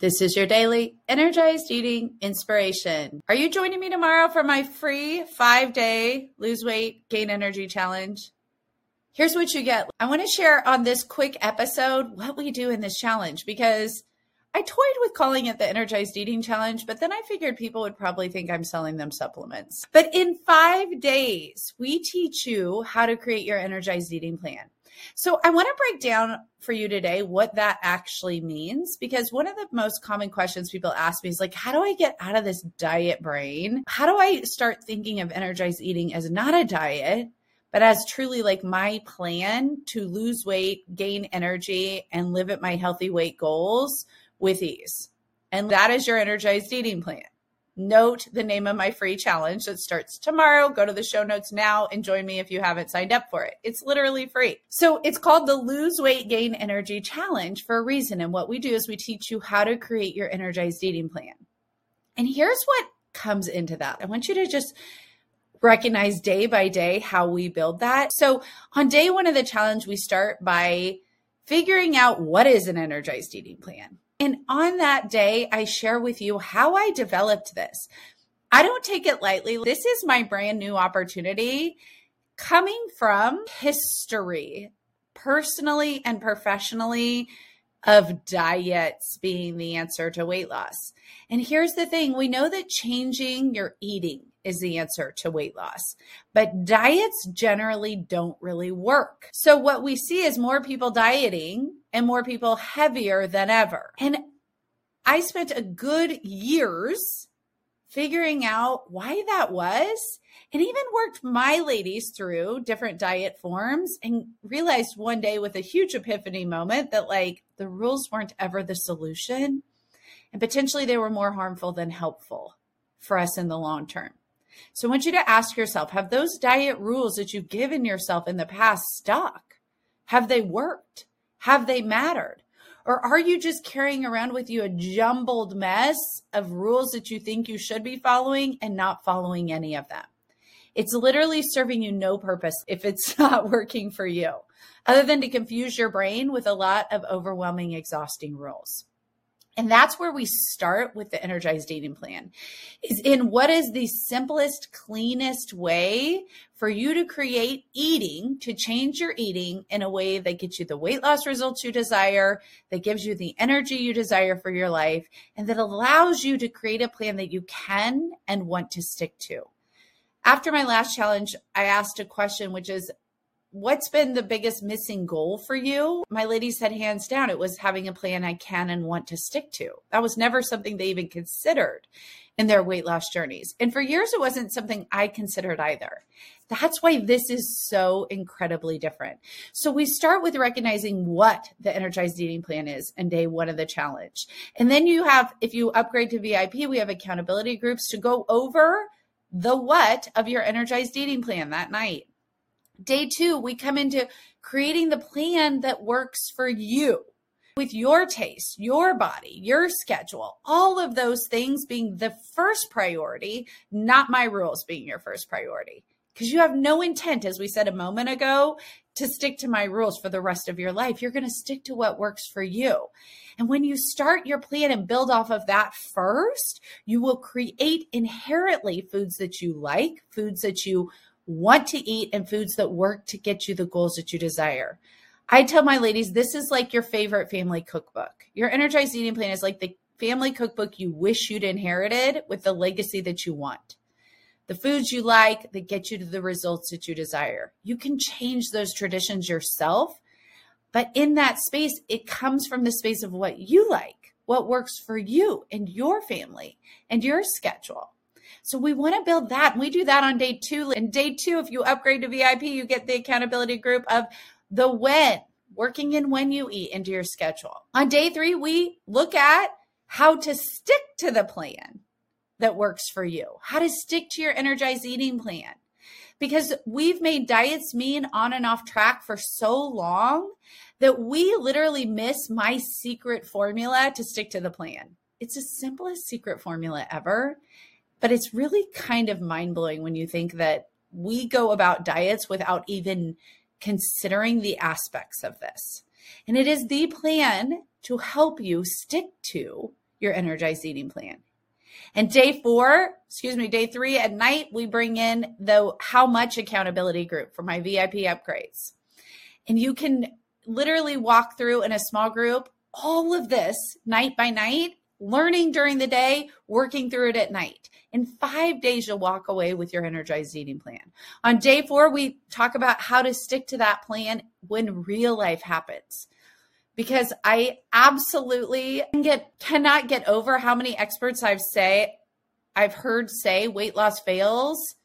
This is your daily energized eating inspiration. Are you joining me tomorrow for my free five day lose weight, gain energy challenge? Here's what you get. I want to share on this quick episode what we do in this challenge because I toyed with calling it the energized eating challenge, but then I figured people would probably think I'm selling them supplements. But in five days, we teach you how to create your energized eating plan. So I want to break down for you today what that actually means because one of the most common questions people ask me is like, how do I get out of this diet brain? How do I start thinking of energized eating as not a diet? But as truly like my plan to lose weight, gain energy, and live at my healthy weight goals with ease. And that is your energized eating plan. Note the name of my free challenge that starts tomorrow. Go to the show notes now and join me if you haven't signed up for it. It's literally free. So it's called the Lose Weight Gain Energy Challenge for a reason. And what we do is we teach you how to create your energized eating plan. And here's what comes into that. I want you to just recognize day by day how we build that. So on day one of the challenge, we start by figuring out what is an energized eating plan. And on that day, I share with you how I developed this. I don't take it lightly. This is my brand new opportunity coming from history, personally and professionally, of diets being the answer to weight loss. And here's the thing we know that changing your eating is the answer to weight loss. But diets generally don't really work. So what we see is more people dieting and more people heavier than ever. And I spent a good years figuring out why that was and even worked my ladies through different diet forms and realized one day with a huge epiphany moment that like the rules weren't ever the solution and potentially they were more harmful than helpful for us in the long term. So I want you to ask yourself have those diet rules that you've given yourself in the past stuck? Have they worked? Have they mattered? Or are you just carrying around with you a jumbled mess of rules that you think you should be following and not following any of them? It's literally serving you no purpose if it's not working for you, other than to confuse your brain with a lot of overwhelming, exhausting rules. And that's where we start with the energized eating plan is in what is the simplest, cleanest way for you to create eating, to change your eating in a way that gets you the weight loss results you desire, that gives you the energy you desire for your life, and that allows you to create a plan that you can and want to stick to. After my last challenge, I asked a question, which is what's been the biggest missing goal for you? My lady said hands down, it was having a plan I can and want to stick to. That was never something they even considered in their weight loss journeys. And for years, it wasn't something I considered either. That's why this is so incredibly different. So we start with recognizing what the energized eating plan is and day one of the challenge. And then you have, if you upgrade to VIP, we have accountability groups to go over the what of your energized eating plan that night. Day two, we come into creating the plan that works for you with your taste, your body, your schedule, all of those things being the first priority, not my rules being your first priority. Because you have no intent, as we said a moment ago, to stick to my rules for the rest of your life. You're going to stick to what works for you. And when you start your plan and build off of that first, you will create inherently foods that you like, foods that you want to eat and foods that work to get you the goals that you desire. I tell my ladies, this is like your favorite family cookbook. Your energized eating plan is like the family cookbook you wish you'd inherited with the legacy that you want. The foods you like that get you to the results that you desire. You can change those traditions yourself, but in that space, it comes from the space of what you like, what works for you and your family and your schedule. So we want to build that. And we do that on day two. And day two, if you upgrade to VIP, you get the accountability group of the when, working in when you eat into your schedule. On day three, we look at how to stick to the plan that works for you, how to stick to your energized eating plan. Because we've made diets mean on and off track for so long that we literally miss my secret formula to stick to the plan. It's the simplest secret formula ever. But it's really kind of mind blowing when you think that we go about diets without even considering the aspects of this. And it is the plan to help you stick to your energized eating plan. And day four, excuse me, day three at night, we bring in the how much accountability group for my VIP upgrades. And you can literally walk through in a small group all of this night by night, learning during the day, working through it at night. In five days, you'll walk away with your energized eating plan. On day four, we talk about how to stick to that plan when real life happens because I absolutely get cannot get over how many experts I've say I've heard say weight loss fails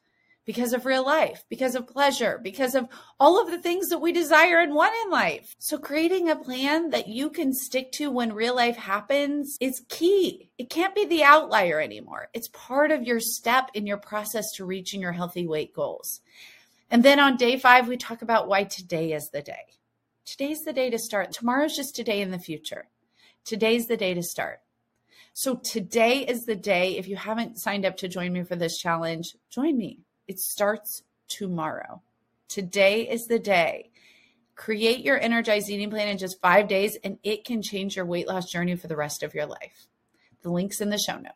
because of real life, because of pleasure, because of all of the things that we desire and want in life. So creating a plan that you can stick to when real life happens is key. It can't be the outlier anymore. It's part of your step in your process to reaching your healthy weight goals. And then on day 5 we talk about why today is the day. Today's the day to start. Tomorrow's just today in the future. Today's the day to start. So today is the day. If you haven't signed up to join me for this challenge, join me. It starts tomorrow. Today is the day. Create your energized eating plan in just five days, and it can change your weight loss journey for the rest of your life. The link's in the show notes.